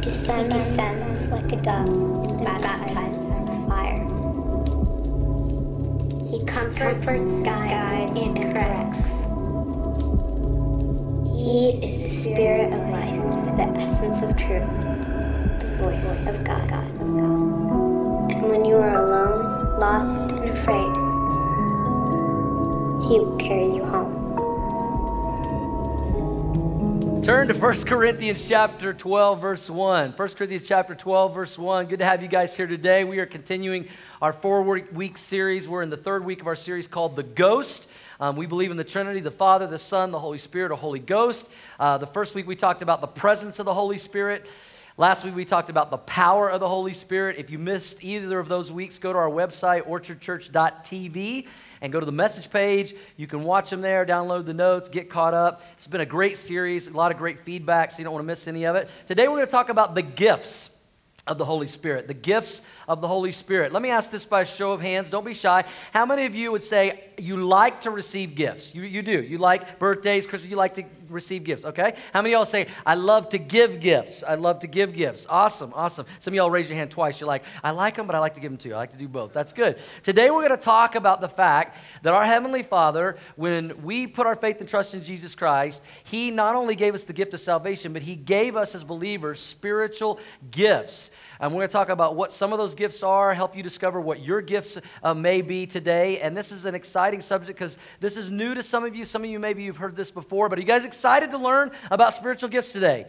descends, descends like a dove and baptizes with fire. He comforts, guides, and corrects. He is the spirit of life, the essence of truth, the voice of God. And when you are alone, lost, and afraid, He will carry you home. Turn to 1 Corinthians chapter 12, verse 1. 1 Corinthians chapter 12, verse 1. Good to have you guys here today. We are continuing our four week series. We're in the third week of our series called The Ghost. Um, we believe in the Trinity, the Father, the Son, the Holy Spirit, or Holy Ghost. Uh, the first week we talked about the presence of the Holy Spirit. Last week we talked about the power of the Holy Spirit. If you missed either of those weeks, go to our website, orchardchurch.tv and go to the message page. You can watch them there, download the notes, get caught up. It's been a great series, a lot of great feedback, so you don't want to miss any of it. Today we're going to talk about the gifts of the Holy Spirit, the gifts of the Holy Spirit. Let me ask this by a show of hands. Don't be shy. How many of you would say you like to receive gifts? You, you do. You like birthdays, Christmas, you like to receive gifts, okay? How many of y'all say, I love to give gifts? I love to give gifts. Awesome, awesome. Some of y'all raise your hand twice. You're like, I like them, but I like to give them too. I like to do both. That's good. Today we're going to talk about the fact that our Heavenly Father, when we put our faith and trust in Jesus Christ, He not only gave us the gift of salvation, but He gave us as believers spiritual gifts. And we're going to talk about what some of those gifts are, help you discover what your gifts uh, may be today. And this is an exciting subject because this is new to some of you. Some of you maybe you've heard this before, but are you guys excited to learn about spiritual gifts today?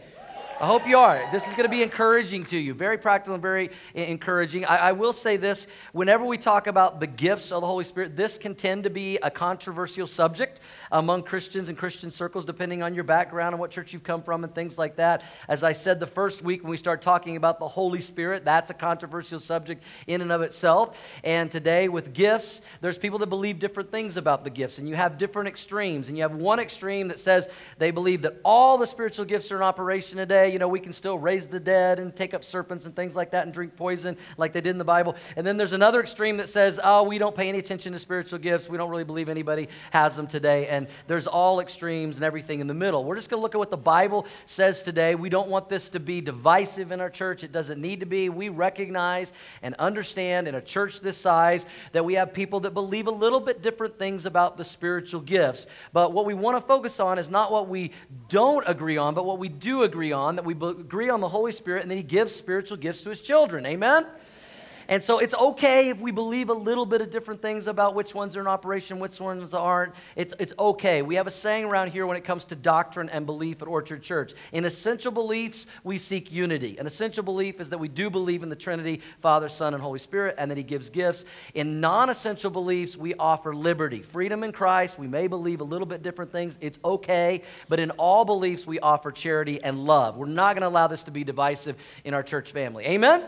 I hope you are. This is going to be encouraging to you. Very practical and very encouraging. I, I, will say this whenever we talk about the gifts of the Holy Spirit, this can tend to be a controversial subject among Christians and Christian circles, depending on your background and what church you've come from and things like that. As I said the first week when we start talking about the Holy Spirit, that's a controversial subject in and of itself. And today, with gifts, there's people that believe different things about the gifts, and you have different extremes. And you have one extreme that says they believe that all the spiritual gifts are in operation today you know, we can still raise the dead and take up serpents and things like that and drink poison like they did in the Bible. And then there's another extreme that says, oh, we don't pay any attention to spiritual gifts. We don't really believe anybody has them today. And there's all extremes and everything in the middle. We're just going to look at what the Bible says today. We don't want this to be divisive in our church. It doesn't need to be. We recognize and understand in a church this size that we have people that believe a little bit different things about the spiritual gifts. But what we want to focus on is not what we don't agree on, but what we do agree on that we agree on the Holy Spirit, and then He gives spiritual gifts to His children. Amen? And so it's okay if we believe a little bit of different things about which ones are in operation, which ones aren't. It's, it's okay. We have a saying around here when it comes to doctrine and belief at Orchard Church. In essential beliefs, we seek unity. An essential belief is that we do believe in the Trinity, Father, Son, and Holy Spirit, and that He gives gifts. In non essential beliefs, we offer liberty, freedom in Christ. We may believe a little bit different things. It's okay. But in all beliefs, we offer charity and love. We're not going to allow this to be divisive in our church family. Amen?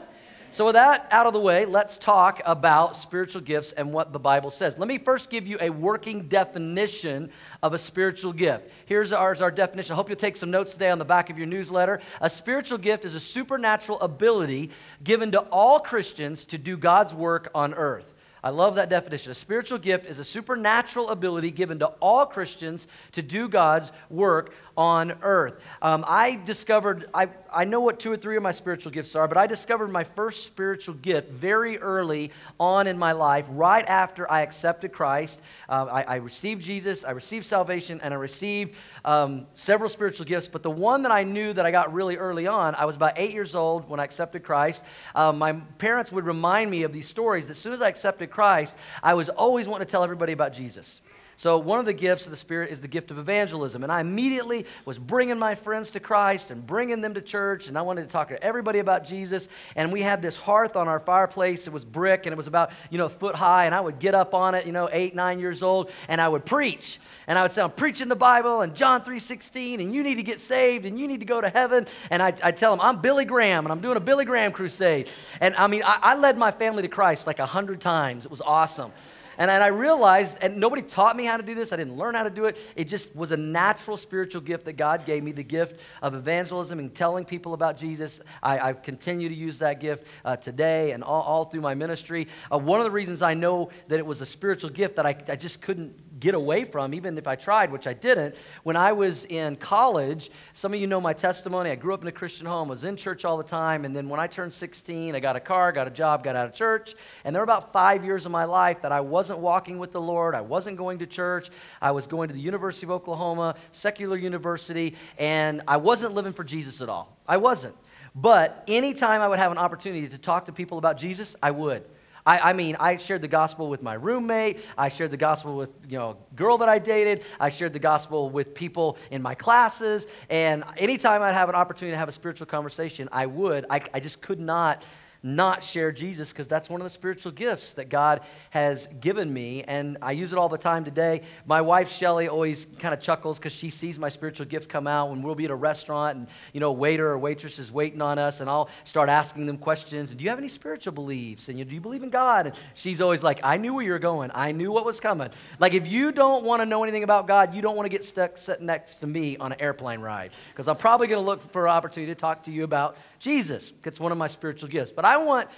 So, with that out of the way, let's talk about spiritual gifts and what the Bible says. Let me first give you a working definition of a spiritual gift. Here's ours, our definition. I hope you'll take some notes today on the back of your newsletter. A spiritual gift is a supernatural ability given to all Christians to do God's work on earth. I love that definition. A spiritual gift is a supernatural ability given to all Christians to do God's work on earth. Um, I discovered, I, I know what two or three of my spiritual gifts are, but I discovered my first spiritual gift very early on in my life, right after I accepted Christ. Uh, I, I, received Jesus, I received salvation, and I received um, several spiritual gifts. But the one that I knew that I got really early on, I was about eight years old when I accepted Christ. Um, my parents would remind me of these stories. That as soon as I accepted Christ, I was always wanting to tell everybody about Jesus. So, one of the gifts of the Spirit is the gift of evangelism. And I immediately was bringing my friends to Christ and bringing them to church. And I wanted to talk to everybody about Jesus. And we had this hearth on our fireplace. It was brick and it was about, you know, foot high. And I would get up on it, you know, eight, nine years old, and I would preach. And I would say, I'm preaching the Bible and John 3.16, and you need to get saved and you need to go to heaven. And I, I tell them, I'm Billy Graham and I'm doing a Billy Graham crusade. And I mean, I, I led my family to Christ like a hundred times. It was awesome. And, and I realized, and nobody taught me how to do this, I didn't learn how to do it. It just was a natural spiritual gift that God gave me the gift of evangelism and telling people about Jesus. I, I continue to use that gift uh, today and all, all, through my ministry. Uh, one of the reasons I know that it was a spiritual gift that I, I just couldn't get away from, even if I tried, which I didn't. When I was in college, some of you know my testimony. I grew up in a Christian home, was in church all the time, and then when I turned 16, I got a car, got a job, got out of church, and there were about five years of my life that I wasn't walking with the Lord. I wasn't going to church. I was going to the University of Oklahoma, secular university, and I wasn't living for Jesus at all. I wasn't. But anytime I would have an opportunity to talk to people about Jesus, I would. I, I, mean, I shared the gospel with my roommate. I shared the gospel with, you know, a girl that I dated. I shared the gospel with people in my classes. And anytime I'd have an opportunity to have a spiritual conversation, I would. I, I just could not not share Jesus because that's one of the spiritual gifts that God has given me. And I use it all the time today. My wife, Shelly, always kind of chuckles because she sees my spiritual gift come out when we'll be at a restaurant and, you know, waiter or waitress is waiting on us and I'll start asking them questions. And do you have any spiritual beliefs? And do you believe in God? And she's always like, I knew where you were going. I knew what was coming. Like, if you don't want to know anything about God, you don't want to get stuck sitting next to me on an airplane ride because I'm probably going to look for an opportunity to talk to you about Jesus. It's one of my spiritual gifts. But I want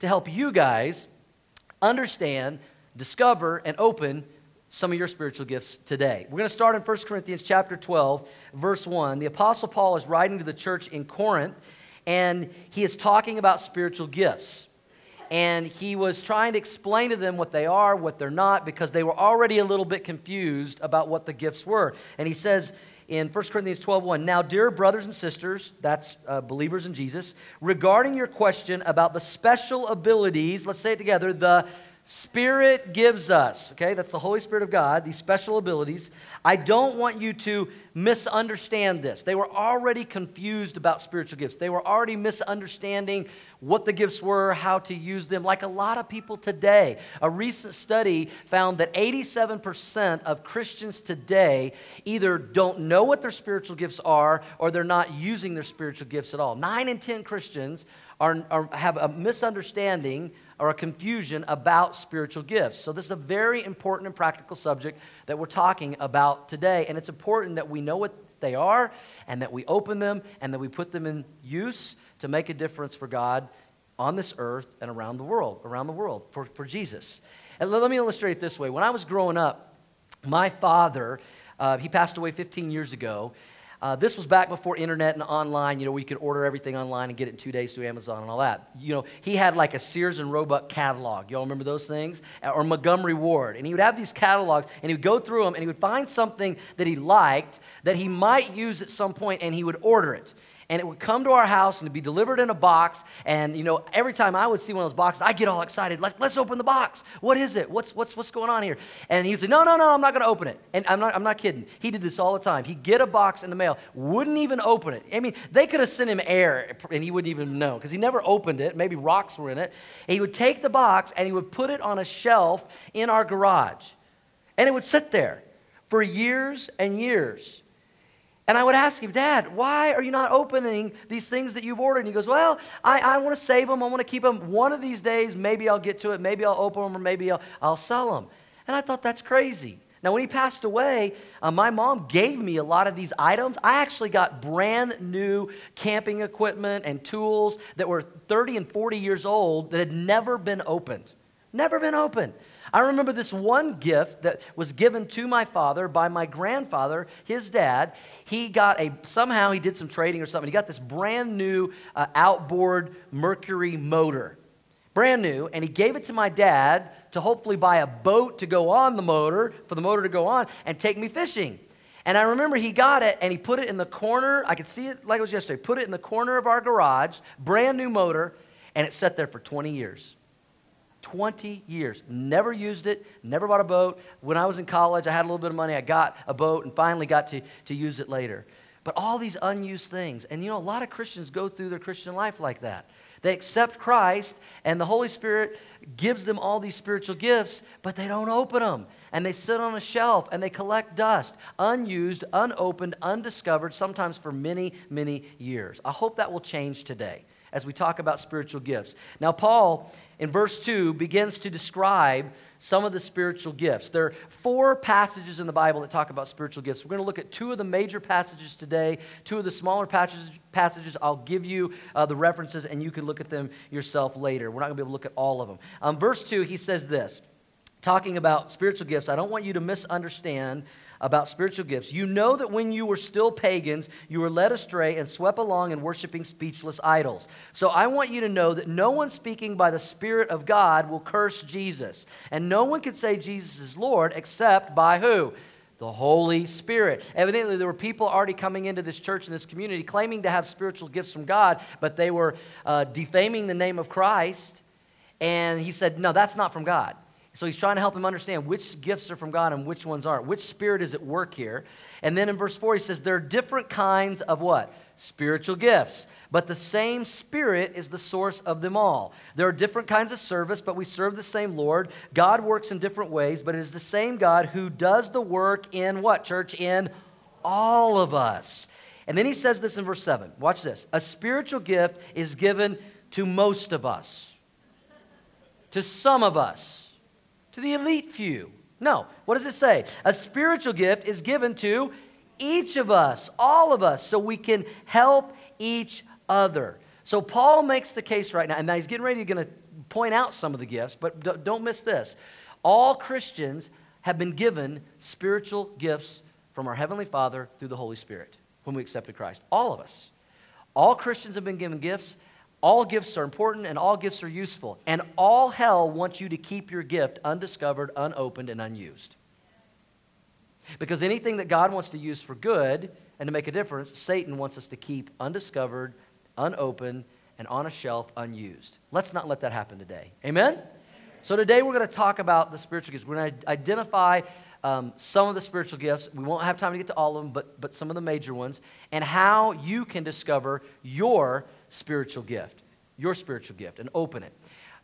to help you guys understand, discover, and open some of your spiritual gifts today. We're going to start in 1 Corinthians chapter 12, verse 1. The apostle Paul is writing to the church in Corinth and he is talking about spiritual gifts. And he was trying to explain to them what they are, what they're not, because they were already a little bit confused about what the gifts were. And he says in 1 Corinthians 12 Now, dear brothers and sisters, that's uh, believers in Jesus, regarding your question about the special abilities, let's say it together, the Spirit gives us, okay? That's the Holy Spirit of God, these special abilities. I don't want you to misunderstand this. They were already confused about spiritual gifts. They were already misunderstanding what the gifts were, how to use them, like a lot of people today. A recent study found that 87% of Christians today either don't know what their spiritual gifts are or they're not using their spiritual gifts at all. Nine in 10 Christians are, are have a misunderstanding or a confusion about spiritual gifts. So, this is a very important and practical subject that we're talking about today. And it's important that we know what they are and that we open them and that we put them in use to make a difference for God on this earth and around the world, around the world for, for Jesus. And let me illustrate this way. When I was growing up, my father, uh, he passed away 15 years ago, uh, this was back before internet and online. You know, we could order everything online and get it in two days through Amazon and all that. You know, he had like a Sears and Roebuck catalog. Y'all remember those things? Or Montgomery Ward. And he would have these catalogs and he would go through them and he would find something that he liked that he might use at some point and he would order it and it would come to our house and be delivered in a box. And you know, every time I would see one of those boxes, I get all excited. Like, let's open the box. What is it? What's what's what's going on here? And he would say, No, no, no, I'm not going to open it. And I'm not I'm not kidding. He did this all the time. He'd get a box in the mail, wouldn't even open it. I mean, they could have sent him air and he wouldn't even know because he never opened it. Maybe rocks were in it. And he would take the box and he would put it on a shelf in our garage, and it would sit there for years and years. And I would ask him, Dad, why are you not opening these things that you've ordered? And he goes, Well, I, I want to save them. I want to keep them. One of these days, maybe I'll get to it. Maybe I'll open them or maybe I'll, I'll sell them. And I thought that's crazy. Now, when he passed away, uh, my mom gave me a lot of these items. I actually got brand new camping equipment and tools that were 30 and 40 years old that had never been opened. Never been opened. I remember this one gift that was given to my father by my grandfather, his dad. He got a, somehow he did some trading or something. He got this brand new uh, outboard Mercury motor. Brand new. And he gave it to my dad to hopefully buy a boat to go on the motor, for the motor to go on, and take me fishing. And I remember he got it and he put it in the corner. I could see it like it was yesterday. Put it in the corner of our garage, brand new motor, and it sat there for 20 years. 20 years. Never used it, never bought a boat. When I was in college, I had a little bit of money. I got a boat and finally got to, to use it later. But all these unused things. And you know, a lot of Christians go through their Christian life like that. They accept Christ, and the Holy Spirit gives them all these spiritual gifts, but they don't open them. And they sit on a shelf and they collect dust, unused, unopened, undiscovered, sometimes for many, many years. I hope that will change today as we talk about spiritual gifts. Now, Paul in verse 2 begins to describe some of the spiritual gifts. There are four passages in the Bible that talk about spiritual gifts. We're going to look at two of the major passages today, two of the smaller passages. I'll give you uh, the references and you can look at them yourself later. We're not going to be able to look at all of them. Um, verse 2, he says this talking about spiritual gifts, I don't want you to misunderstand about spiritual gifts. You know that when you were still pagans, you were led astray and swept along in worshiping speechless idols. So I want you to know that no one speaking by the Spirit of God will curse Jesus. And no one can say Jesus is Lord except by who? The Holy Spirit. Evidently, there were people already coming into this church and this community claiming to have spiritual gifts from God, but they were uh, defaming the name of Christ. And he said, No, that's not from God. So he's trying to help him understand which gifts are from God and which ones aren't. Which spirit is at work here? And then in verse 4, he says, There are different kinds of what? Spiritual gifts. But the same spirit is the source of them all. There are different kinds of service, but we serve the same Lord. God works in different ways, but it is the same God who does the work in what, church? In all of us. And then he says this in verse 7. Watch this. A spiritual gift is given to most of us, to some of us to the elite few. No. What does it say? A spiritual gift is given to each of us, all of us, so we can help each other. So Paul makes the case right now, and now he's getting ready to point out some of the gifts, but don't miss this. All Christians have been given spiritual gifts from our Heavenly Father through the Holy Spirit when we accepted Christ. All of us. All Christians have been given gifts, all gifts are important and all gifts are useful. And all hell wants you to keep your gift undiscovered, unopened, and unused. Because anything that God wants to use for good and to make a difference, Satan wants us to keep undiscovered, unopened, and on a shelf unused. Let's not let that happen today. Amen? So today we're going to talk about the spiritual gifts. We're going to identify um, some of the spiritual gifts. We won't have time to get to all of them, but, but some of the major ones, and how you can discover your spiritual gift, your spiritual gift, and open it.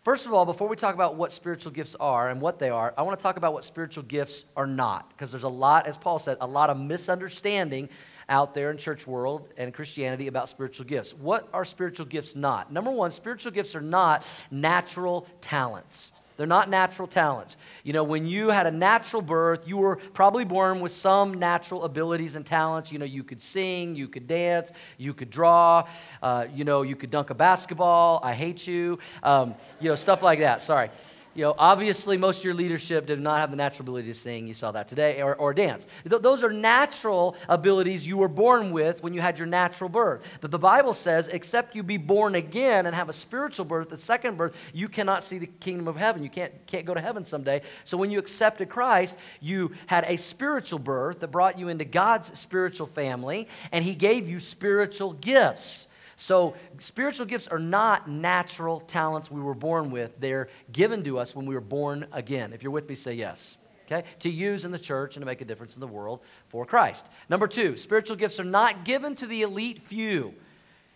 First of all, before we talk about what spiritual gifts are and what they are, I want to talk about what spiritual gifts are not. Because there's a lot, as Paul said, a lot of misunderstanding out there in church world and Christianity about spiritual gifts. What are spiritual gifts not? Number one, spiritual gifts are not natural talents. They're not natural talents. You know, when you had a natural birth, you were probably born with some natural abilities and talents. You know, you could sing, you could dance, you could draw, uh, you know, you could dunk a basketball. I hate you. Um, you know, stuff like that. Sorry you know, obviously most of your leadership did not have the natural ability to sing. You saw that today, or, or dance. Th- those are natural abilities you were born with when you had your natural birth. But the Bible says, except you be born again and have a spiritual birth, the second birth, you cannot see the kingdom of heaven. You can't, can't go to heaven someday. So when you accepted Christ, you had a spiritual birth that brought you into God's spiritual family, and He gave you spiritual gifts. So, spiritual gifts are not natural talents we were born with. They're given to us when we were born again. If you're with me, say yes. Okay? To use in the church and to make a difference in the world for Christ. Number two, spiritual gifts are not given to the elite few.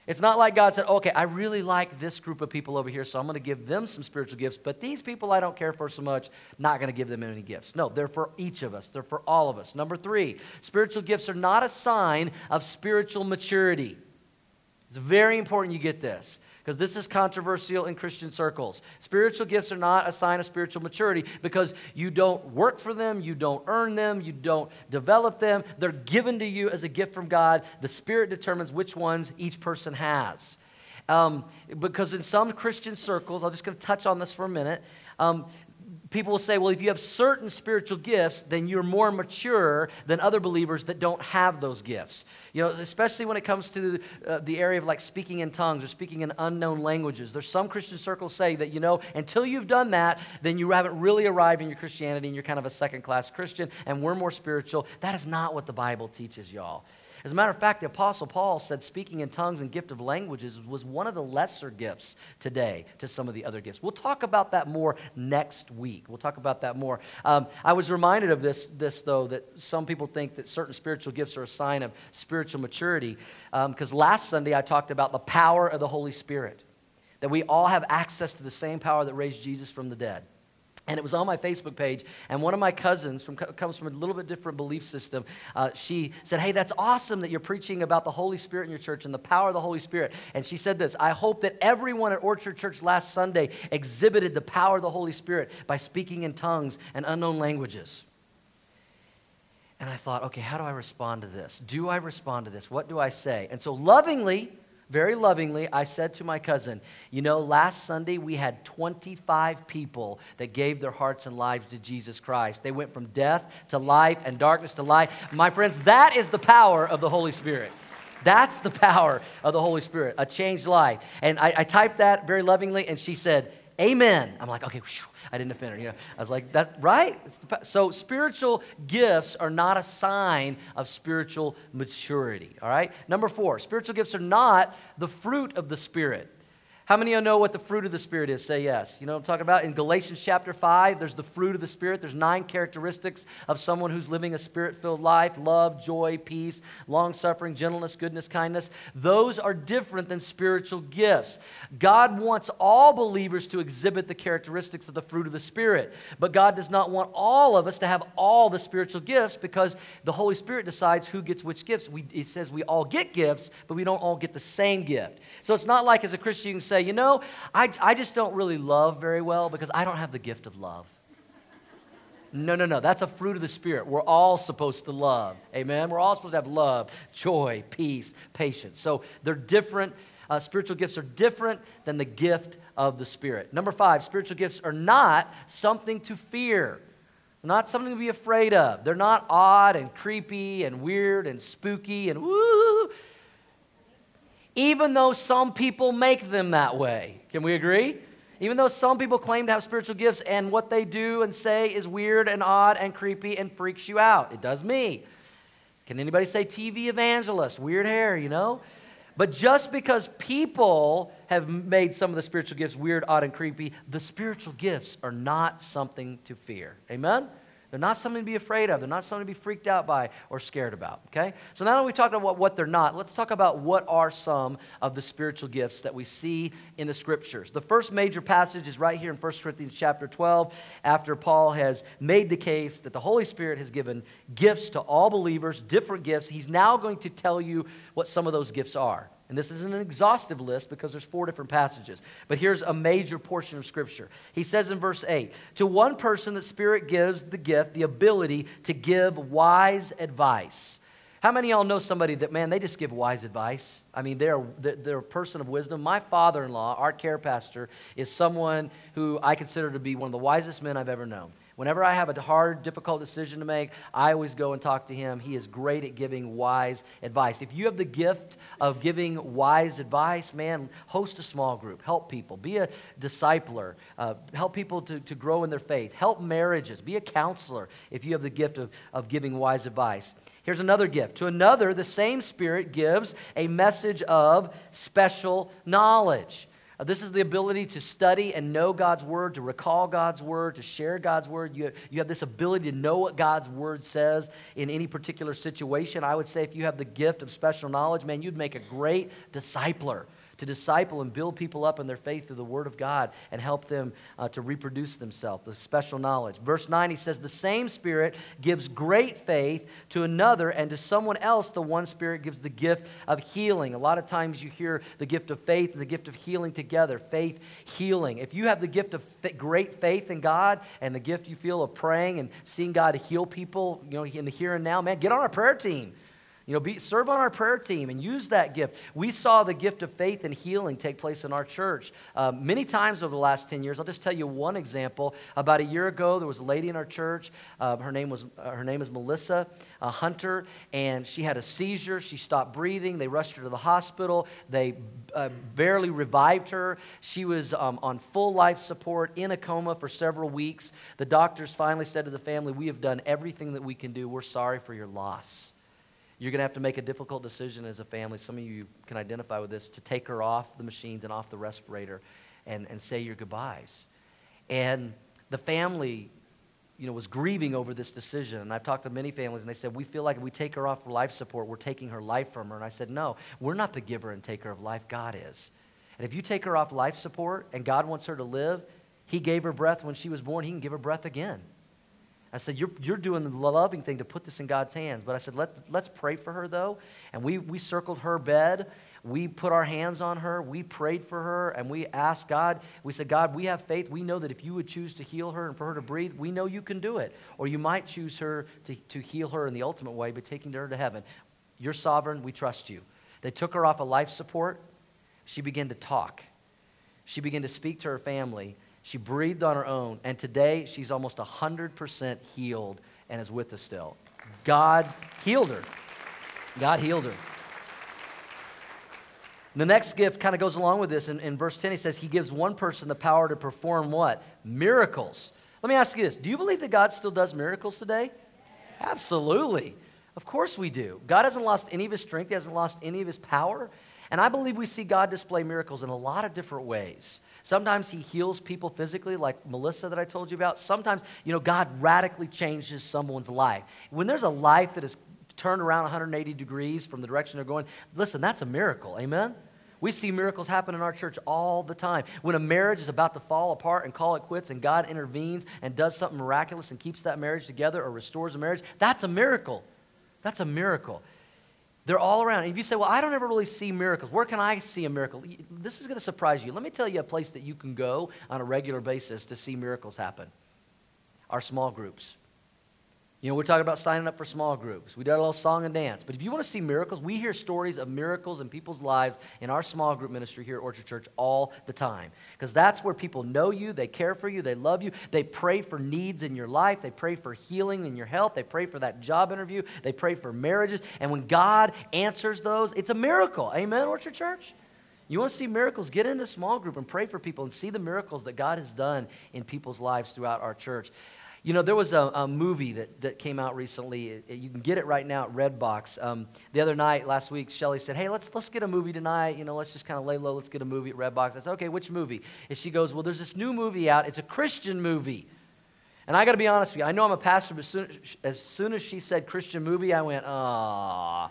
It's not like God said, okay, I really like this group of people over here, so I'm going to give them some spiritual gifts, but these people I don't care for so much, not going to give them any gifts. No, they're for each of us, they're for all of us. Number three, spiritual gifts are not a sign of spiritual maturity. It's very important you get this because this is controversial in Christian circles. Spiritual gifts are not a sign of spiritual maturity because you don't work for them, you don't earn them, you don't develop them. They're given to you as a gift from God. The Spirit determines which ones each person has. Um, because in some Christian circles, I'm just going to touch on this for a minute. Um, people will say, well, if you have certain spiritual gifts, then you're more mature than other believers that don't have those gifts. You know, especially when it comes to uh, the area of like speaking in tongues or speaking in unknown languages. There's some Christian circles say that, you know, until you've done that, then you haven't really arrived in your Christianity and you're kind of a second class Christian and we're more spiritual. That is not what the Bible teaches, y'all. As a matter of fact, the Apostle Paul said speaking in tongues and gift of languages was one of the lesser gifts today to some of the other gifts. We'll talk about that more next week. We'll talk about that more. Um, I was reminded of this, this, though, that some people think that certain spiritual gifts are a sign of spiritual maturity. Because um, last Sunday I talked about the power of the Holy Spirit, that we all have access to the same power that raised Jesus from the dead. And it was on my Facebook page. And one of my cousins from, comes from a little bit different belief system. Uh, she said, Hey, that's awesome that you're preaching about the Holy Spirit in your church and the power of the Holy Spirit. And she said this I hope that everyone at Orchard Church last Sunday exhibited the power of the Holy Spirit by speaking in tongues and unknown languages. And I thought, okay, how do I respond to this? Do I respond to this? What do I say? And so lovingly, very lovingly, I said to my cousin, You know, last Sunday we had 25 people that gave their hearts and lives to Jesus Christ. They went from death to life and darkness to light. My friends, that is the power of the Holy Spirit. That's the power of the Holy Spirit, a changed life. And I, I typed that very lovingly, and she said, Amen. I'm like, okay, whew, I didn't offend her. You know, I was like, that right? So spiritual gifts are not a sign of spiritual maturity. All right. Number four, spiritual gifts are not the fruit of the Spirit. How many of you know what the fruit of the Spirit is? Say yes. You know what I'm talking about? In Galatians chapter 5, there's the fruit of the Spirit. There's nine characteristics of someone who's living a spirit filled life love, joy, peace, long suffering, gentleness, goodness, kindness. Those are different than spiritual gifts. God wants all believers to exhibit the characteristics of the fruit of the Spirit. But God does not want all of us to have all the spiritual gifts because the Holy Spirit decides who gets which gifts. We, says we all get gifts, but we don't all get the same gift. So it's not like as a Christian you can say, say, you know, I, I just don't really love very well because I don't have the gift of love. No, no, no. That's a fruit of the Spirit. We're all supposed to love. Amen? We're all supposed to have love, joy, peace, patience. So they're different. Uh, spiritual gifts are different than the gift of the Spirit. Number five, spiritual gifts are not something to fear, not something to be afraid of. They're not odd and creepy and weird and spooky and woo even though some people make them that way. Can we agree? Even though some people claim to have spiritual gifts and what they do and say is weird and odd and creepy and freaks you out. It does me. Can anybody say TV evangelist? Weird hair, you know? But just because people have made some of the spiritual gifts weird, odd, and creepy, the spiritual gifts are not something to fear. Amen? They're not something to be afraid of. They're not something to be freaked out by or scared about. Okay? So now that we talked about what they're not, let's talk about what are some of the spiritual gifts that we see in the scriptures. The first major passage is right here in 1 Corinthians chapter 12, after Paul has made the case that the Holy Spirit has given gifts to all believers, different gifts. He's now going to tell you what some of those gifts are. And this isn't an exhaustive list because there's four different passages. But here's a major portion of Scripture. He says in verse 8 To one person, the Spirit gives the gift, the ability to give wise advice. How many of y'all know somebody that, man, they just give wise advice? I mean, they're, they're a person of wisdom. My father in law, our care pastor, is someone who I consider to be one of the wisest men I've ever known. Whenever I have a hard, difficult decision to make, I always go and talk to him. He is great at giving wise advice. If you have the gift of giving wise advice, man, host a small group, help people, be a discipler, uh, help people to, to grow in their faith, help marriages, be a counselor if you have the gift of, of giving wise advice. Here's another gift. To another, the same Spirit gives a message of special knowledge. Uh, this is the ability to study and know God's word, to recall God's word, to share God's word. You, you have this ability to know what God's word says in any particular situation. I would say if you have the gift of special knowledge, man, you'd make a great discipler to disciple and build people up in their faith through the Word of God and help them uh, to reproduce themselves, the special knowledge. Verse 9, he says, The same Spirit gives great faith to another, and to someone else, the one Spirit gives the gift of healing. A lot of times you hear the gift of faith and the gift of healing together faith, healing. If you have the gift of great faith in God and the gift you feel of praying and seeing God heal people you know, in the here and now, man, get on our prayer team. You know, be, serve on our prayer team and use that gift. We saw the gift of faith and healing take place in our church uh, many times over the last 10 years. I'll just tell you one example. About a year ago, there was a lady in our church. Uh, her, name was, uh, her name is Melissa Hunter, and she had a seizure. She stopped breathing. They rushed her to the hospital. They uh, barely revived her. She was um, on full life support in a coma for several weeks. The doctors finally said to the family, We have done everything that we can do. We're sorry for your loss. You're going to have to make a difficult decision as a family. Some of you can identify with this to take her off the machines and off the respirator and, and say your goodbyes. And the family, you know, was grieving over this decision. And I've talked to many families, and they said, We feel like if we take her off life support, we're taking her life from her. And I said, No, we're not the giver and taker of life. God is. And if you take her off life support and God wants her to live, He gave her breath when she was born, He can give her breath again. I said, you're, you're doing the loving thing to put this in God's hands. But I said, let's, let's pray for her, though. And we, we circled her bed. We put our hands on her. We prayed for her. And we asked God, we said, God, we have faith. We know that if you would choose to heal her and for her to breathe, we know you can do it. Or you might choose her to, to heal her in the ultimate way by taking her to heaven. You're sovereign. We trust you. They took her off of life support. she began to talk. She began to speak to her family. She breathed on her own. And today, she's almost 100% healed and is with us still. God healed her. God healed her. The next gift kind of goes along with this. In, in verse 10, he says, He gives one person the power to perform what? Miracles. Let me ask you this Do you believe that God still does miracles today? Absolutely. Of course we do. God hasn't lost any of his strength, he hasn't lost any of his power. And I believe we see God display miracles in a lot of different ways. Sometimes he heals people physically, like Melissa that I told you about. Sometimes, you know, God radically changes someone's life. When there's a life that is turned around 180 degrees from the direction they're going, listen, that's a miracle. Amen? We see miracles happen in our church all the time. When a marriage is about to fall apart and call it quits, and God intervenes and does something miraculous and keeps that marriage together or restores a marriage, that's a miracle. That's a miracle. They're all around. If you say, Well, I don't ever really see miracles, where can I see a miracle? This is going to surprise you. Let me tell you a place that you can go on a regular basis to see miracles happen our small groups. You know, we're talking about signing up for small groups. We did a little song and dance. But if you want to see miracles, we hear stories of miracles in people's lives in our small group ministry here at Orchard Church all the time. Because that's where people know you, they care for you, they love you, they pray for needs in your life, they pray for healing in your health, they pray for that job interview, they pray for marriages. And when God answers those, it's a miracle. Amen, Orchard Church? You want to see miracles? Get into a small group and pray for people and see the miracles that God has done in people's lives throughout our church. You know, there was a, a movie that, that came out recently. It, it, you can get it right now at Redbox. Um, the other night, last week, Shelly said, Hey, let's, let's get a movie tonight. You know, let's just kind of lay low. Let's get a movie at Redbox. I said, Okay, which movie? And she goes, Well, there's this new movie out. It's a Christian movie. And I got to be honest with you. I know I'm a pastor, but as soon, as soon as she said Christian movie, I went, Ah.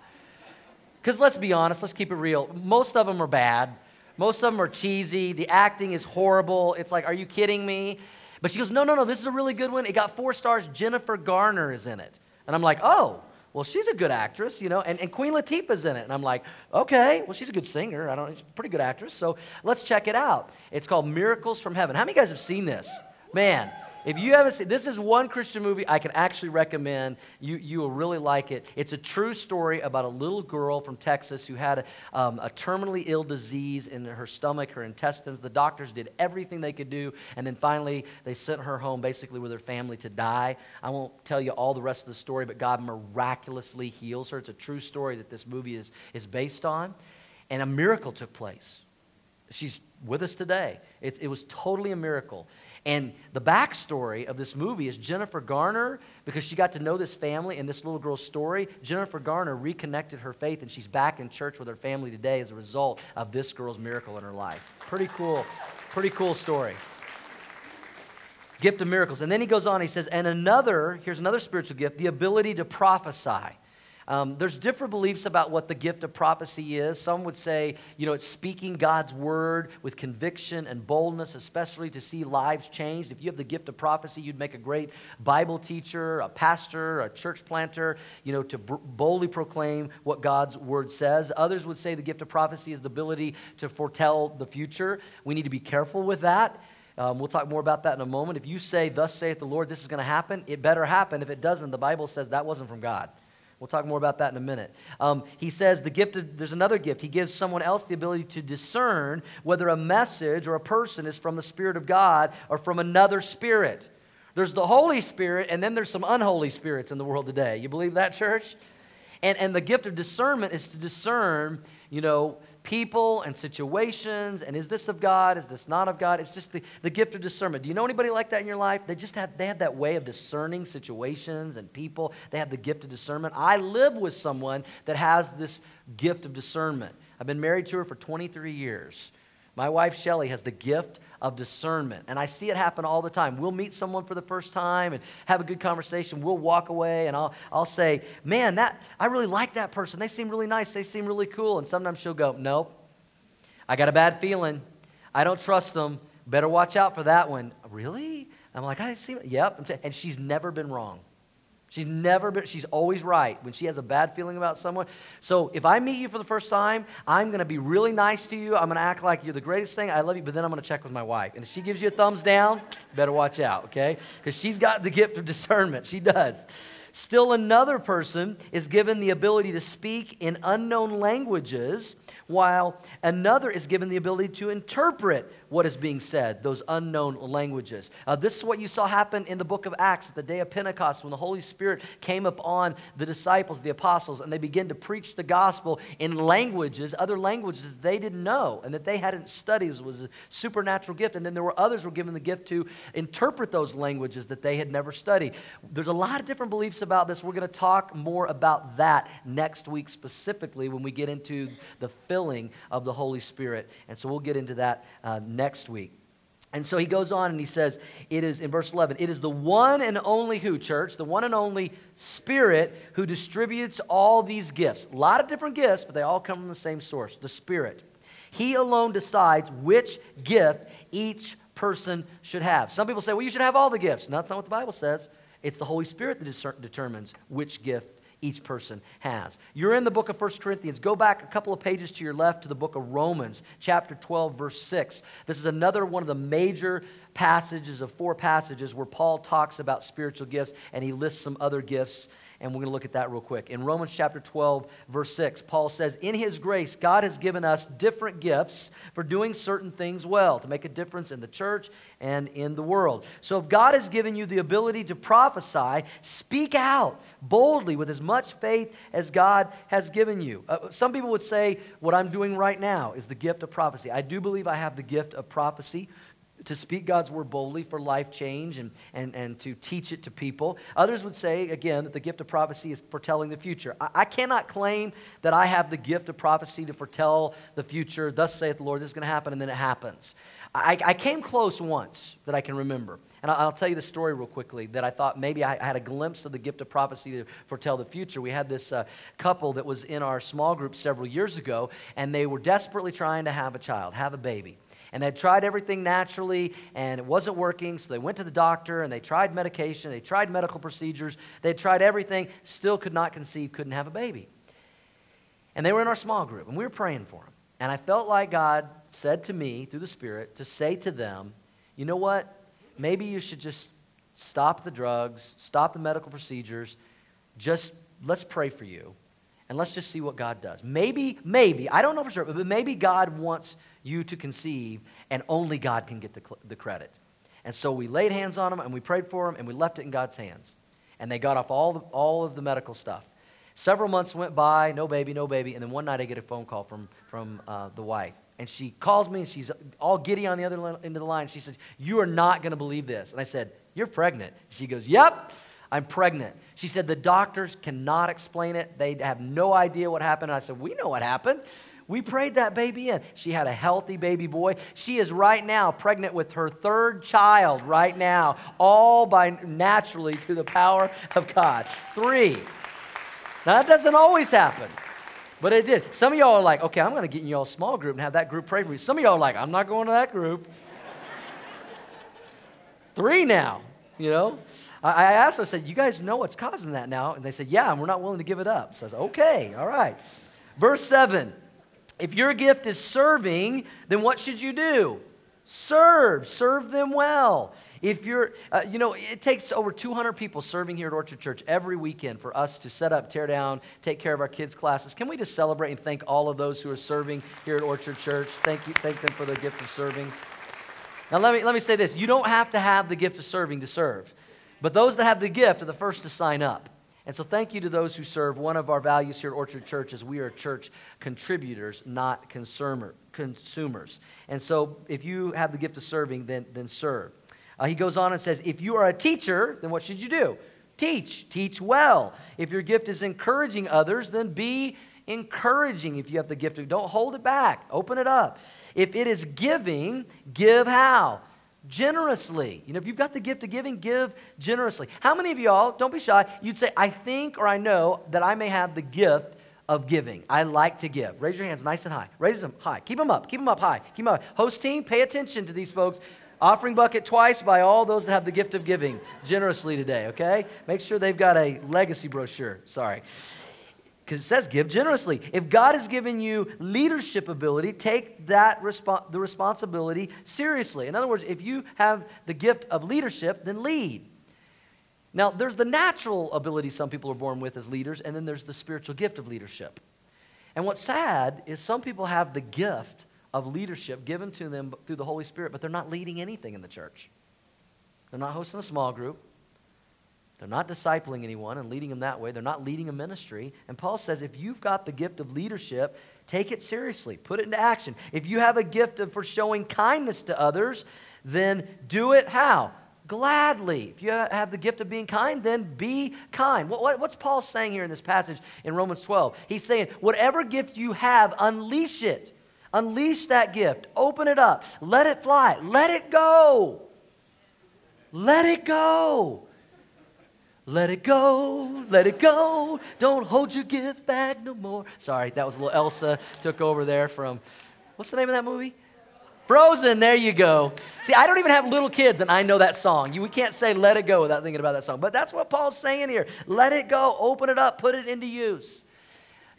Because let's be honest, let's keep it real. Most of them are bad. Most of them are cheesy. The acting is horrible. It's like, are you kidding me? But she goes, No, no, no, this is a really good one. It got four stars. Jennifer Garner is in it. And I'm like, Oh, well, she's a good actress, you know, and, and Queen Latifah's in it. And I'm like, okay, well, she's a good singer. I don't she's a pretty good actress. So let's check it out. It's called Miracles from Heaven. How many guys have seen this? Man, if you haven't seen this is one Christian movie I can actually recommend. You, you will really like it. It's a true story about a little girl from Texas who had a, um, a terminally ill disease in her stomach, her intestines. The doctors did everything they could do, and then finally they sent her home basically with her family to die. I won't tell you all the rest of the story, but God miraculously heals her. It's a true story that this movie is, is based on. And a miracle took place. She's with us today. It, it was totally a miracle. And the backstory of this movie is Jennifer Garner, because she got to know this family and this little girl's story. Jennifer Garner reconnected her faith, and she's back in church with her family today as a result of this girl's miracle in her life. Pretty cool, pretty cool story. Gift of miracles. And then he goes on, he says, and another, here's another spiritual gift, the ability to prophesy. Um, there's different beliefs about what the gift of prophecy is. Some would say, you know, it's speaking God's word with conviction and boldness, especially to see lives changed. If you have the gift of prophecy, you'd make a great Bible teacher, a pastor, a church planter, you know, to b- boldly proclaim what God's word says. Others would say the gift of prophecy is the ability to foretell the future. We need to be careful with that. Um, we'll talk more about that in a moment. If you say, Thus saith the Lord, this is going to happen, it better happen. If it doesn't, the Bible says that wasn't from God. We'll talk more about that in a minute. Um, he says the gift of, there's another gift. He gives someone else the ability to discern whether a message or a person is from the Spirit of God or from another spirit. There's the Holy Spirit, and then there's some unholy spirits in the world today. You believe that, church? And, and the gift of discernment is to discern, you know, people and situations and is this of God? Is this not of God? It's just the, the gift of discernment. Do you know anybody like that in your life? They just have they have that way of discerning situations and people. They have the gift of discernment. I live with someone that has this gift of discernment. I've been married to her for 23 years. My wife Shelly has the gift of discernment. And I see it happen all the time. We'll meet someone for the first time and have a good conversation. We'll walk away and I'll, I'll say, Man, that, I really like that person. They seem really nice. They seem really cool. And sometimes she'll go, Nope. I got a bad feeling. I don't trust them. Better watch out for that one. Really? I'm like, I see. Yep. And she's never been wrong. She's never been, she's always right when she has a bad feeling about someone. So if I meet you for the first time, I'm going to be really nice to you. I'm going to act like you're the greatest thing. I love you, but then I'm going to check with my wife. And if she gives you a thumbs down, better watch out, okay? Because she's got the gift of discernment. She does. Still, another person is given the ability to speak in unknown languages, while another is given the ability to interpret what is being said, those unknown languages. Uh, this is what you saw happen in the book of Acts at the day of Pentecost when the Holy Spirit came upon the disciples, the apostles, and they began to preach the gospel in languages, other languages that they didn't know and that they hadn't studied. It was a supernatural gift. And then there were others were given the gift to interpret those languages that they had never studied. There's a lot of different beliefs about this. We're going to talk more about that next week specifically when we get into the filling of the Holy Spirit. And so we'll get into that uh, next week. And so he goes on and he says, it is, in verse 11, it is the one and only who, church, the one and only Spirit who distributes all these gifts. A lot of different gifts, but they all come from the same source, the Spirit. He alone decides which gift each person should have. Some people say, well, you should have all the gifts. No, that's not what the Bible says. It's the Holy Spirit that determines which gift each person has. You're in the book of 1 Corinthians. Go back a couple of pages to your left to the book of Romans, chapter 12, verse 6. This is another one of the major passages of four passages where Paul talks about spiritual gifts and he lists some other gifts and we're going to look at that real quick. In Romans chapter 12, verse 6, Paul says, In his grace, God has given us different gifts for doing certain things well, to make a difference in the church and in the world. So if God has given you the ability to prophesy, speak out boldly with as much faith as God has given you. Uh, some people would say, What I'm doing right now is the gift of prophecy. I do believe I have the gift of prophecy to speak God's word boldly for life change and, and, and to teach it to people. Others would say, again, that the gift of prophecy is foretelling the future. I, I cannot claim that I have the gift of prophecy to foretell the future. Thus saith the Lord, this is going to happen, and then it happens. I, I came close once that I can remember. And I'll, tell you the story real quickly that I thought maybe I had a glimpse of the gift of prophecy to foretell the future. We had this uh, couple that was in our small group several years ago, and they were desperately trying to have a child, have a baby and they'd tried everything naturally and it wasn't working. So they went to the doctor and they tried medication, they tried medical procedures, they tried everything, still could not conceive, couldn't have a baby. And they were in our small group and we were praying for them. And I felt like God said to me through the Spirit to say to them, you know what? Maybe you should just stop the drugs, stop the medical procedures, just let's pray for you and let's just see what God does. Maybe, maybe, I don't know for sure, but maybe God wants you to conceive, and only God can get the, the credit. And so we laid hands on them and we prayed for them and we left it in God's hands. And they got off all, the, all of the medical stuff. Several months went by, no baby, no baby. And then one night I get a phone call from, from uh, the wife. And she calls me and she's all giddy on the other end of the line. She says, You are not going to believe this. And I said, You're pregnant. She goes, Yep, I'm pregnant. She said, The doctors cannot explain it. They have no idea what happened. And I said, We know what happened. We prayed that baby in. She had a healthy baby boy. She is right now pregnant with her third child, right now, all by naturally through the power of God. Three. Now, that doesn't always happen, but it did. Some of y'all are like, okay, I'm going to get in y'all small group and have that group pray for me. Some of y'all are like, I'm not going to that group. Three now, you know? I asked them, I said, You guys know what's causing that now? And they said, Yeah, and we're not willing to give it up. So I said, Okay, all right. Verse 7 if your gift is serving, then what should you do? Serve. Serve them well. If you're, uh, you know, it takes over 200 people serving here at Orchard Church every weekend for us to set up, tear down, take care of our kids' classes. Can we just celebrate and thank all of those who are serving here at Orchard Church? Thank you, thank them for the gift of serving. Now, let me, let me say this you don't have to have the gift of serving to serve, but those that have the gift are the first to sign up. And so, thank you to those who serve. One of our values here at Orchard Church is we are church contributors, not consumer, consumers. And so, if you have the gift of serving, then, then serve. Uh, he goes on and says, If you are a teacher, then what should you do? Teach. Teach well. If your gift is encouraging others, then be encouraging if you have the gift of. Don't hold it back, open it up. If it is giving, give how? Generously. You know, if you've got the gift of giving, give generously. How many of y'all, don't be shy, you'd say, I think or I know that I may have the gift of giving. I like to give. Raise your hands nice and high. Raise them high. Keep them up. Keep them up high. Keep them up. Host team, pay attention to these folks. Offering bucket twice by all those that have the gift of giving generously today, okay? Make sure they've got a legacy brochure. Sorry because it says give generously. If God has given you leadership ability, take that respo- the responsibility seriously. In other words, if you have the gift of leadership, then lead. Now, there's the natural ability some people are born with as leaders, and then there's the spiritual gift of leadership. And what's sad is some people have the gift of leadership given to them through the Holy Spirit, but they're not leading anything in the church. They're not hosting a small group. They're not discipling anyone and leading them that way. They're not leading a ministry. And Paul says if you've got the gift of leadership, take it seriously, put it into action. If you have a gift of, for showing kindness to others, then do it how? Gladly. If you have the gift of being kind, then be kind. What, what, what's Paul saying here in this passage in Romans 12? He's saying, whatever gift you have, unleash it. Unleash that gift. Open it up. Let it fly. Let it go. Let it go. Let it go, let it go. Don't hold your gift back no more. Sorry, that was a little Elsa took over there from, what's the name of that movie? Frozen, there you go. See, I don't even have little kids and I know that song. You, we can't say let it go without thinking about that song. But that's what Paul's saying here. Let it go, open it up, put it into use.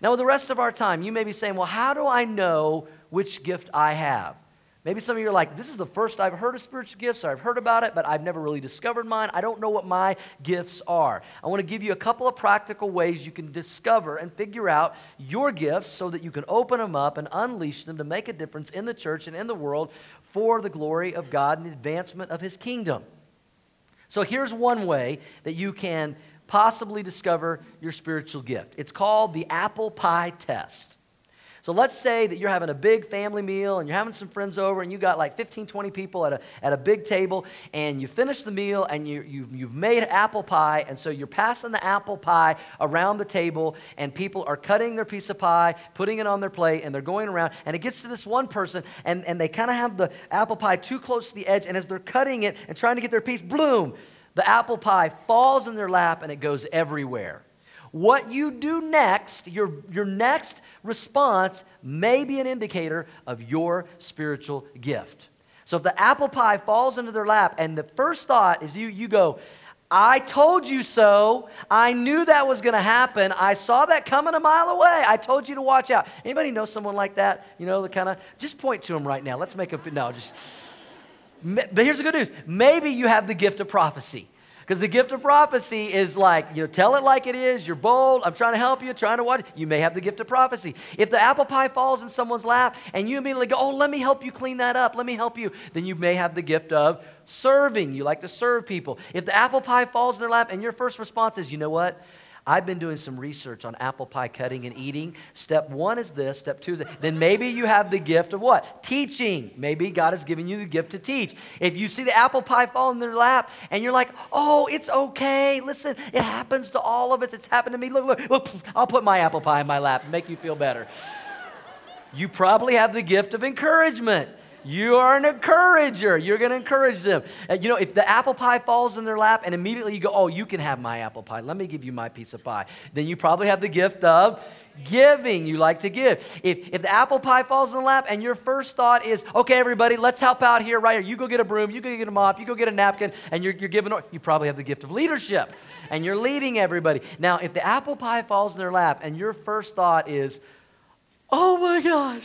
Now, with the rest of our time, you may be saying, well, how do I know which gift I have? Maybe some of you are like, this is the first I've heard of spiritual gifts, or I've heard about it, but I've never really discovered mine. I don't know what my gifts are. I want to give you a couple of practical ways you can discover and figure out your gifts so that you can open them up and unleash them to make a difference in the church and in the world for the glory of God and the advancement of His kingdom. So here's one way that you can possibly discover your spiritual gift it's called the apple pie test. So let's say that you're having a big family meal and you're having some friends over and you got like 15, 20 people at a, at a big table and you finish the meal and you, you've, you've made apple pie and so you're passing the apple pie around the table and people are cutting their piece of pie, putting it on their plate and they're going around and it gets to this one person and, and they kind of have the apple pie too close to the edge and as they're cutting it and trying to get their piece, bloom, the apple pie falls in their lap and it goes everywhere. What you do next, your, your next response, may be an indicator of your spiritual gift. So if the apple pie falls into their lap and the first thought is you, you go, I told you so. I knew that was going to happen. I saw that coming a mile away. I told you to watch out. Anybody know someone like that? You know, the kind of, just point to them right now. Let's make a, no, just, but here's the good news. Maybe you have the gift of prophecy. Because the gift of prophecy is like, you know, tell it like it is. You're bold. I'm trying to help you, trying to watch. You may have the gift of prophecy. If the apple pie falls in someone's lap and you immediately go, oh, let me help you clean that up. Let me help you. Then you may have the gift of serving. You like to serve people. If the apple pie falls in their lap and your first response is, you know what? I've been doing some research on apple pie cutting and eating. Step one is this. Step two is. Then maybe you have the gift of what? Teaching. Maybe God has given you the gift to teach. If you see the apple pie fall in their lap and you're like, oh, it's okay. Listen, it happens to all of us. It's happened to me. Look, look, look. I'll put my apple pie in my lap and make you feel better. You probably have the gift of encouragement. You are an encourager. You're going to encourage them. And you know, if the apple pie falls in their lap and immediately you go, Oh, you can have my apple pie. Let me give you my piece of pie. Then you probably have the gift of giving. You like to give. If, if the apple pie falls in the lap and your first thought is, Okay, everybody, let's help out here, right here. You go get a broom, you go get a mop, you go get a napkin, and you're, you're giving, you probably have the gift of leadership and you're leading everybody. Now, if the apple pie falls in their lap and your first thought is, Oh my gosh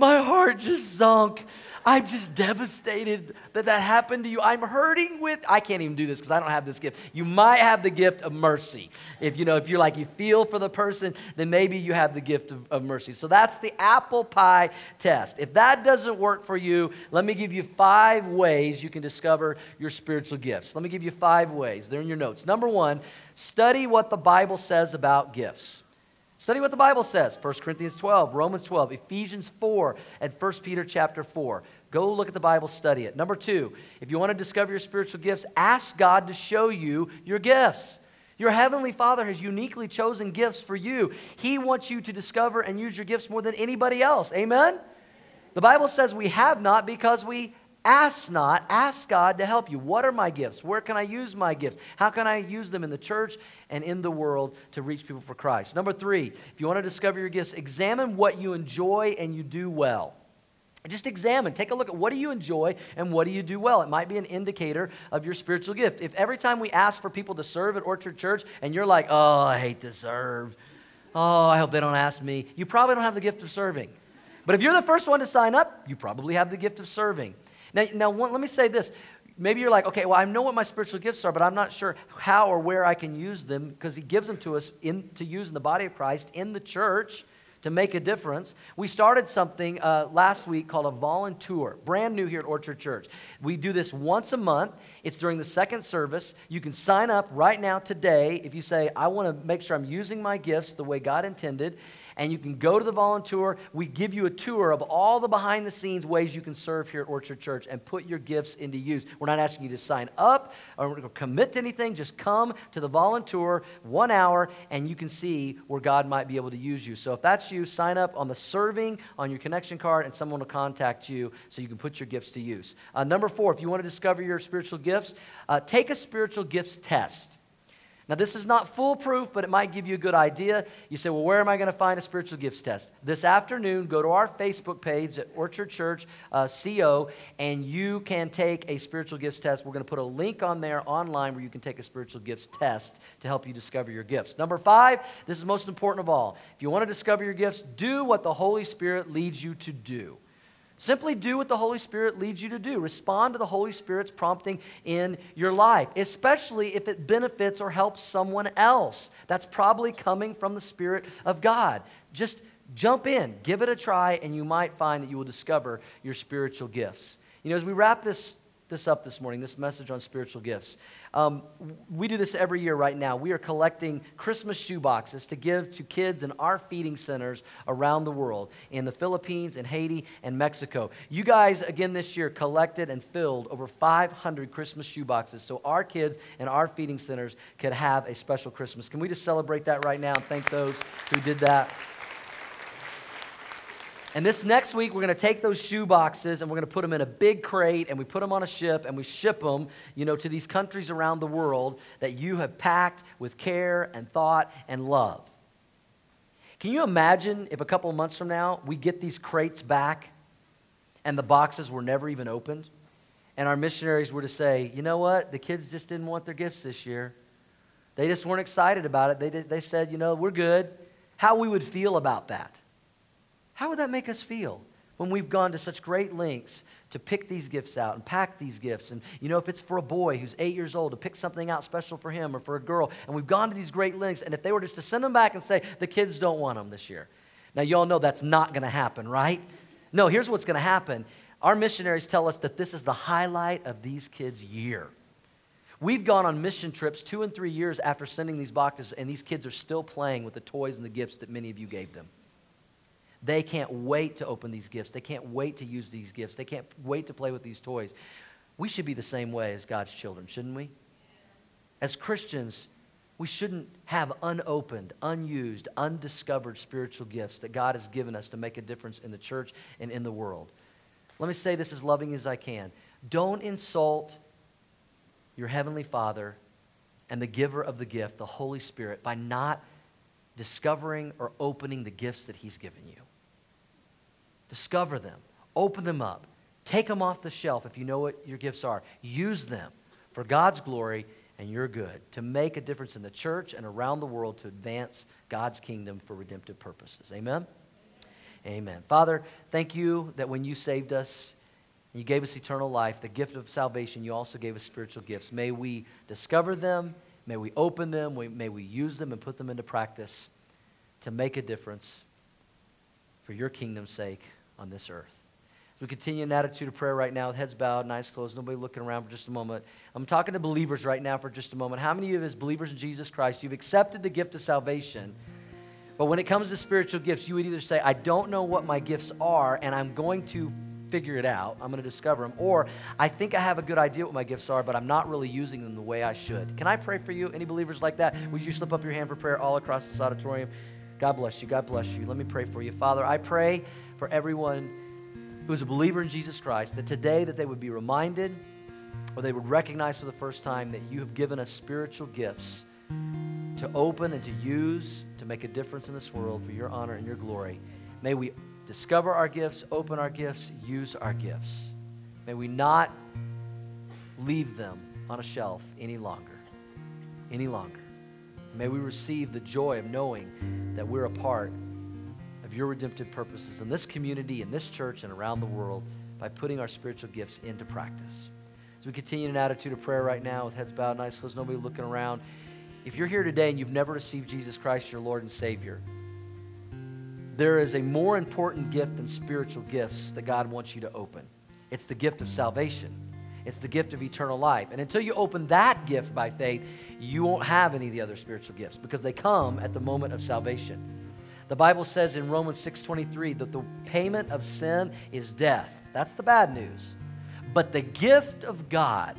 my heart just sunk. I'm just devastated that that happened to you. I'm hurting with, I can't even do this because I don't have this gift. You might have the gift of mercy. If you know, if you're like, you feel for the person, then maybe you have the gift of, of mercy. So that's the apple pie test. If that doesn't work for you, let me give you five ways you can discover your spiritual gifts. Let me give you five ways. They're in your notes. Number one, study what the Bible says about gifts. Study what the Bible says 1 Corinthians 12, Romans 12, Ephesians 4, and 1 Peter chapter 4. Go look at the Bible, study it. Number two, if you want to discover your spiritual gifts, ask God to show you your gifts. Your heavenly Father has uniquely chosen gifts for you. He wants you to discover and use your gifts more than anybody else. Amen? The Bible says we have not because we Ask not, ask God to help you. What are my gifts? Where can I use my gifts? How can I use them in the church and in the world to reach people for Christ? Number three, if you want to discover your gifts, examine what you enjoy and you do well. Just examine, take a look at what do you enjoy and what do you do well. It might be an indicator of your spiritual gift. If every time we ask for people to serve at Orchard Church and you're like, oh, I hate to serve, oh, I hope they don't ask me, you probably don't have the gift of serving. But if you're the first one to sign up, you probably have the gift of serving. Now, now one, let me say this maybe you're like, okay, well, I know what my spiritual gifts are, but I'm not sure how or where I can use them because He gives them to us in, to use in the body of Christ, in the church to make a difference. We started something uh, last week called a volunteer, brand new here at Orchard Church. We do this once a month. It's during the second service. You can sign up right now today if you say, I want to make sure I'm using my gifts the way God intended and you can go to the volunteer. We give you a tour of all the behind the scenes ways you can serve here at Orchard Church and put your gifts into use. We're not asking you to sign up or commit to anything. Just come to the volunteer one hour and you can see where God might be able to use you. So if that's you, sign up on the serving on your connection card and someone will contact you so you can put your gifts to use. Uh, number four, if you want to discover your spiritual gifts, uh, take a spiritual gifts test. Now, this is not foolproof, but it might give you a good idea. You say, well, where am I going to find a spiritual gifts test? This afternoon, go to our Facebook page at Orchard Church uh, CO, and you can take a spiritual gifts test. We're going to put a link on there online where you can take a spiritual gifts test to help you discover your gifts. Number five, this is most important of all. If you want to discover your gifts, do what the Holy Spirit leads you to do. Simply do what the Holy Spirit leads you to do. Respond to the Holy Spirit's prompting in your life, especially if it benefits or helps someone else. That's probably coming from the Spirit of God. Just jump in, give it a try, and you might find that you will discover your spiritual gifts. You know, as we wrap this this up this morning, this message on spiritual gifts. Um, we do this every year right now. We are collecting Christmas shoe boxes to give to kids in our feeding centers around the world, in the Philippines, in Haiti, and Mexico. You guys, again this year, collected and filled over 500 Christmas shoe boxes so our kids in our feeding centers could have a special Christmas. Can we just celebrate that right now and thank those who did that? And this next week, we're going to take those shoe boxes and we're going to put them in a big crate and we put them on a ship and we ship them, you know, to these countries around the world that you have packed with care and thought and love. Can you imagine if a couple months from now we get these crates back and the boxes were never even opened? And our missionaries were to say, you know what? The kids just didn't want their gifts this year. They just weren't excited about it. They, they said, you know, we're good. How we would feel about that. How would that make us feel when we've gone to such great lengths to pick these gifts out and pack these gifts? And, you know, if it's for a boy who's eight years old, to pick something out special for him or for a girl, and we've gone to these great lengths, and if they were just to send them back and say, the kids don't want them this year. Now, y'all know that's not going to happen, right? No, here's what's going to happen. Our missionaries tell us that this is the highlight of these kids' year. We've gone on mission trips two and three years after sending these boxes, and these kids are still playing with the toys and the gifts that many of you gave them. They can't wait to open these gifts. They can't wait to use these gifts. They can't wait to play with these toys. We should be the same way as God's children, shouldn't we? As Christians, we shouldn't have unopened, unused, undiscovered spiritual gifts that God has given us to make a difference in the church and in the world. Let me say this as loving as I can. Don't insult your Heavenly Father and the giver of the gift, the Holy Spirit, by not discovering or opening the gifts that He's given you. Discover them, open them up, take them off the shelf if you know what your gifts are. Use them for God's glory and your good to make a difference in the church and around the world to advance God's kingdom for redemptive purposes. Amen? Amen. Father, thank you that when you saved us, you gave us eternal life, the gift of salvation, you also gave us spiritual gifts. May we discover them, may we open them, may we use them and put them into practice to make a difference for your kingdom's sake on this earth. As we continue in attitude of prayer right now, with heads bowed, eyes closed, nobody looking around for just a moment. I'm talking to believers right now for just a moment. How many of you, as believers in Jesus Christ, you've accepted the gift of salvation? But when it comes to spiritual gifts, you would either say, I don't know what my gifts are, and I'm going to figure it out. I'm going to discover them. Or I think I have a good idea what my gifts are, but I'm not really using them the way I should. Can I pray for you? Any believers like that? Would you slip up your hand for prayer all across this auditorium? God bless you. God bless you. Let me pray for you. Father, I pray for everyone who is a believer in Jesus Christ that today that they would be reminded or they would recognize for the first time that you have given us spiritual gifts to open and to use to make a difference in this world for your honor and your glory. May we discover our gifts, open our gifts, use our gifts. May we not leave them on a shelf any longer. Any longer. May we receive the joy of knowing that we're a part of your redemptive purposes in this community, in this church, and around the world by putting our spiritual gifts into practice. As we continue in an attitude of prayer right now with heads bowed and eyes closed, nobody looking around. If you're here today and you've never received Jesus Christ, your Lord and Savior, there is a more important gift than spiritual gifts that God wants you to open. It's the gift of salvation. It's the gift of eternal life. And until you open that gift by faith, you won't have any of the other spiritual gifts because they come at the moment of salvation. The Bible says in Romans 6:23 that the payment of sin is death. That's the bad news. But the gift of God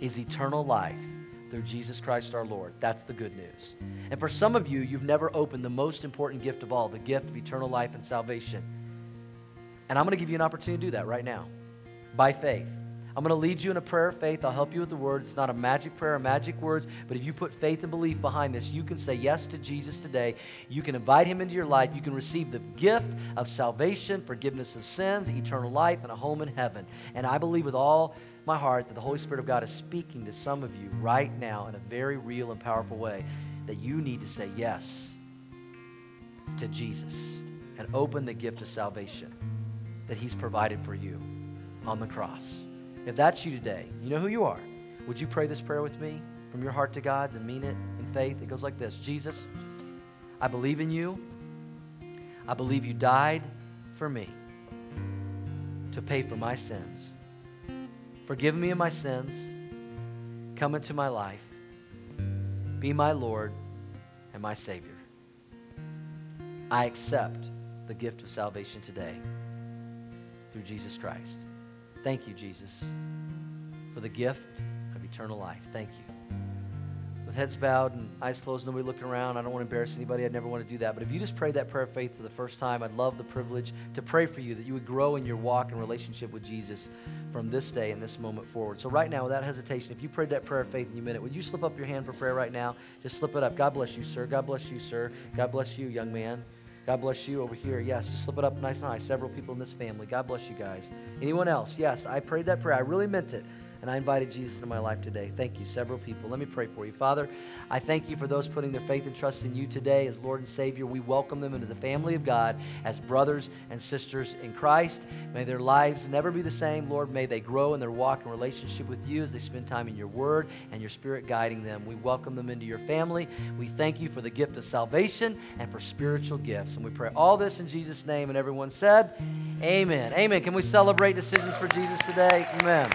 is eternal life through Jesus Christ our Lord. That's the good news. And for some of you, you've never opened the most important gift of all, the gift of eternal life and salvation. And I'm going to give you an opportunity to do that right now by faith. I'm going to lead you in a prayer of faith. I'll help you with the words. It's not a magic prayer or magic words, but if you put faith and belief behind this, you can say yes to Jesus today. You can invite him into your life. You can receive the gift of salvation, forgiveness of sins, eternal life, and a home in heaven. And I believe with all my heart that the Holy Spirit of God is speaking to some of you right now in a very real and powerful way that you need to say yes to Jesus and open the gift of salvation that he's provided for you on the cross. If that's you today, you know who you are. Would you pray this prayer with me from your heart to God's and mean it in faith? It goes like this Jesus, I believe in you. I believe you died for me to pay for my sins. Forgive me of my sins. Come into my life. Be my Lord and my Savior. I accept the gift of salvation today through Jesus Christ. Thank you, Jesus, for the gift of eternal life. Thank you. With heads bowed and eyes closed, nobody looking around, I don't want to embarrass anybody. I'd never want to do that. But if you just prayed that prayer of faith for the first time, I'd love the privilege to pray for you that you would grow in your walk and relationship with Jesus from this day and this moment forward. So, right now, without hesitation, if you prayed that prayer of faith in you minute, would you slip up your hand for prayer right now? Just slip it up. God bless you, sir. God bless you, sir. God bless you, young man. God bless you over here. Yes, just slip it up nice and high. Several people in this family. God bless you guys. Anyone else? Yes, I prayed that prayer. I really meant it. And I invited Jesus into my life today. Thank you. Several people. Let me pray for you. Father, I thank you for those putting their faith and trust in you today as Lord and Savior. We welcome them into the family of God as brothers and sisters in Christ. May their lives never be the same, Lord. May they grow in their walk and relationship with you as they spend time in your word and your spirit guiding them. We welcome them into your family. We thank you for the gift of salvation and for spiritual gifts. And we pray all this in Jesus' name. And everyone said, Amen. Amen. Can we celebrate decisions for Jesus today? Amen.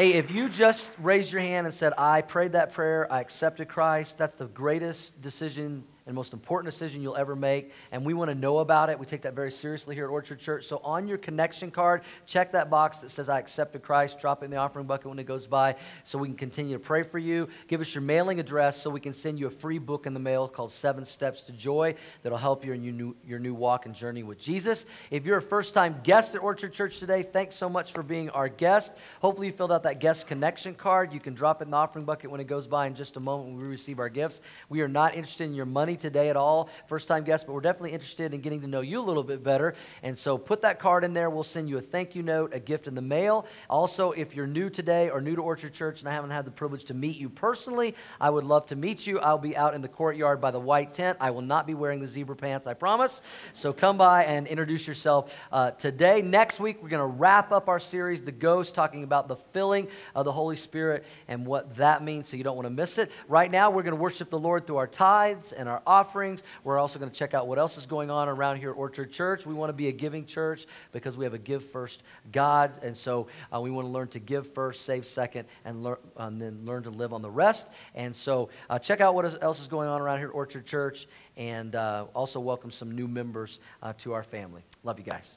Hey, if you just raised your hand and said, I prayed that prayer, I accepted Christ, that's the greatest decision and most important decision you'll ever make. And we want to know about it. We take that very seriously here at Orchard Church. So on your connection card, check that box that says, I accepted Christ. Drop it in the offering bucket when it goes by so we can continue to pray for you. Give us your mailing address so we can send you a free book in the mail called Seven Steps to Joy that'll help you in your new, your new walk and journey with Jesus. If you're a first time guest at Orchard Church today, thanks so much for being our guest. Hopefully, you filled out that guest connection card. You can drop it in the offering bucket when it goes by in just a moment when we receive our gifts. We are not interested in your money today at all, first time guests, but we're definitely interested in getting to know you a little bit better. And so put that card in there. We'll send you a thank you note, a gift in the mail. Also, if you're new today or new to Orchard Church and I haven't had the privilege to meet you personally, I would love to meet you. I'll be out in the courtyard by the white tent. I will not be wearing the zebra pants, I promise. So come by and introduce yourself uh, today. Next week, we're going to wrap up our series, The Ghost, talking about the filling of the Holy Spirit and what that means, so you don't want to miss it. Right now, we're going to worship the Lord through our tithes and our offerings. We're also going to check out what else is going on around here at Orchard Church. We want to be a giving church because we have a give first God, and so uh, we want to learn to give first, save second, and, learn, and then learn to live on the rest. And so uh, check out what else is going on around here at Orchard Church, and uh, also welcome some new members uh, to our family. Love you guys.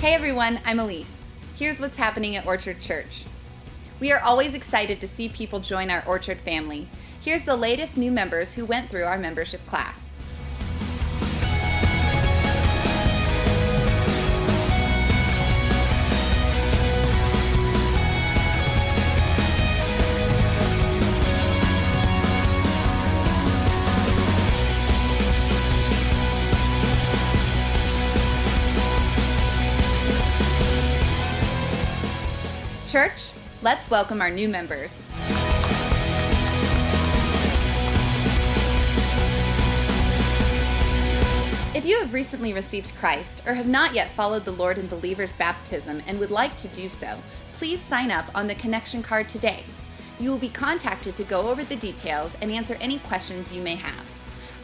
Hey everyone, I'm Elise. Here's what's happening at Orchard Church. We are always excited to see people join our Orchard family. Here's the latest new members who went through our membership class. Let's welcome our new members. If you have recently received Christ or have not yet followed the Lord in believer's baptism and would like to do so, please sign up on the connection card today. You will be contacted to go over the details and answer any questions you may have.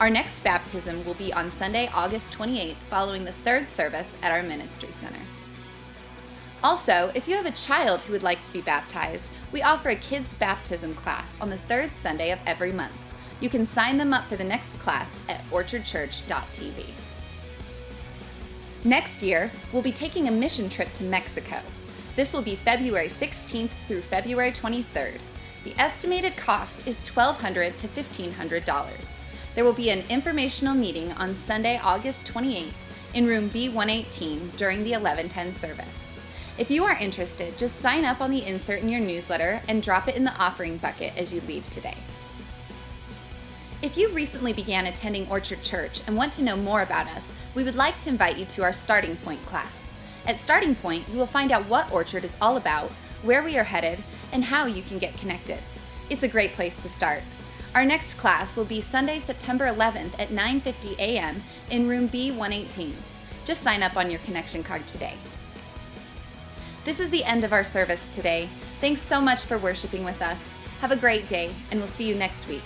Our next baptism will be on Sunday, August 28th, following the third service at our ministry center. Also, if you have a child who would like to be baptized, we offer a kids' baptism class on the third Sunday of every month. You can sign them up for the next class at orchardchurch.tv. Next year, we'll be taking a mission trip to Mexico. This will be February 16th through February 23rd. The estimated cost is $1,200 to $1,500. There will be an informational meeting on Sunday, August 28th in room B118 during the 1110 service. If you are interested, just sign up on the insert in your newsletter and drop it in the offering bucket as you leave today. If you recently began attending Orchard Church and want to know more about us, we would like to invite you to our Starting Point class. At Starting Point, you will find out what Orchard is all about, where we are headed, and how you can get connected. It's a great place to start. Our next class will be Sunday, September 11th at 9:50 a.m. in room B118. Just sign up on your connection card today. This is the end of our service today. Thanks so much for worshiping with us. Have a great day, and we'll see you next week.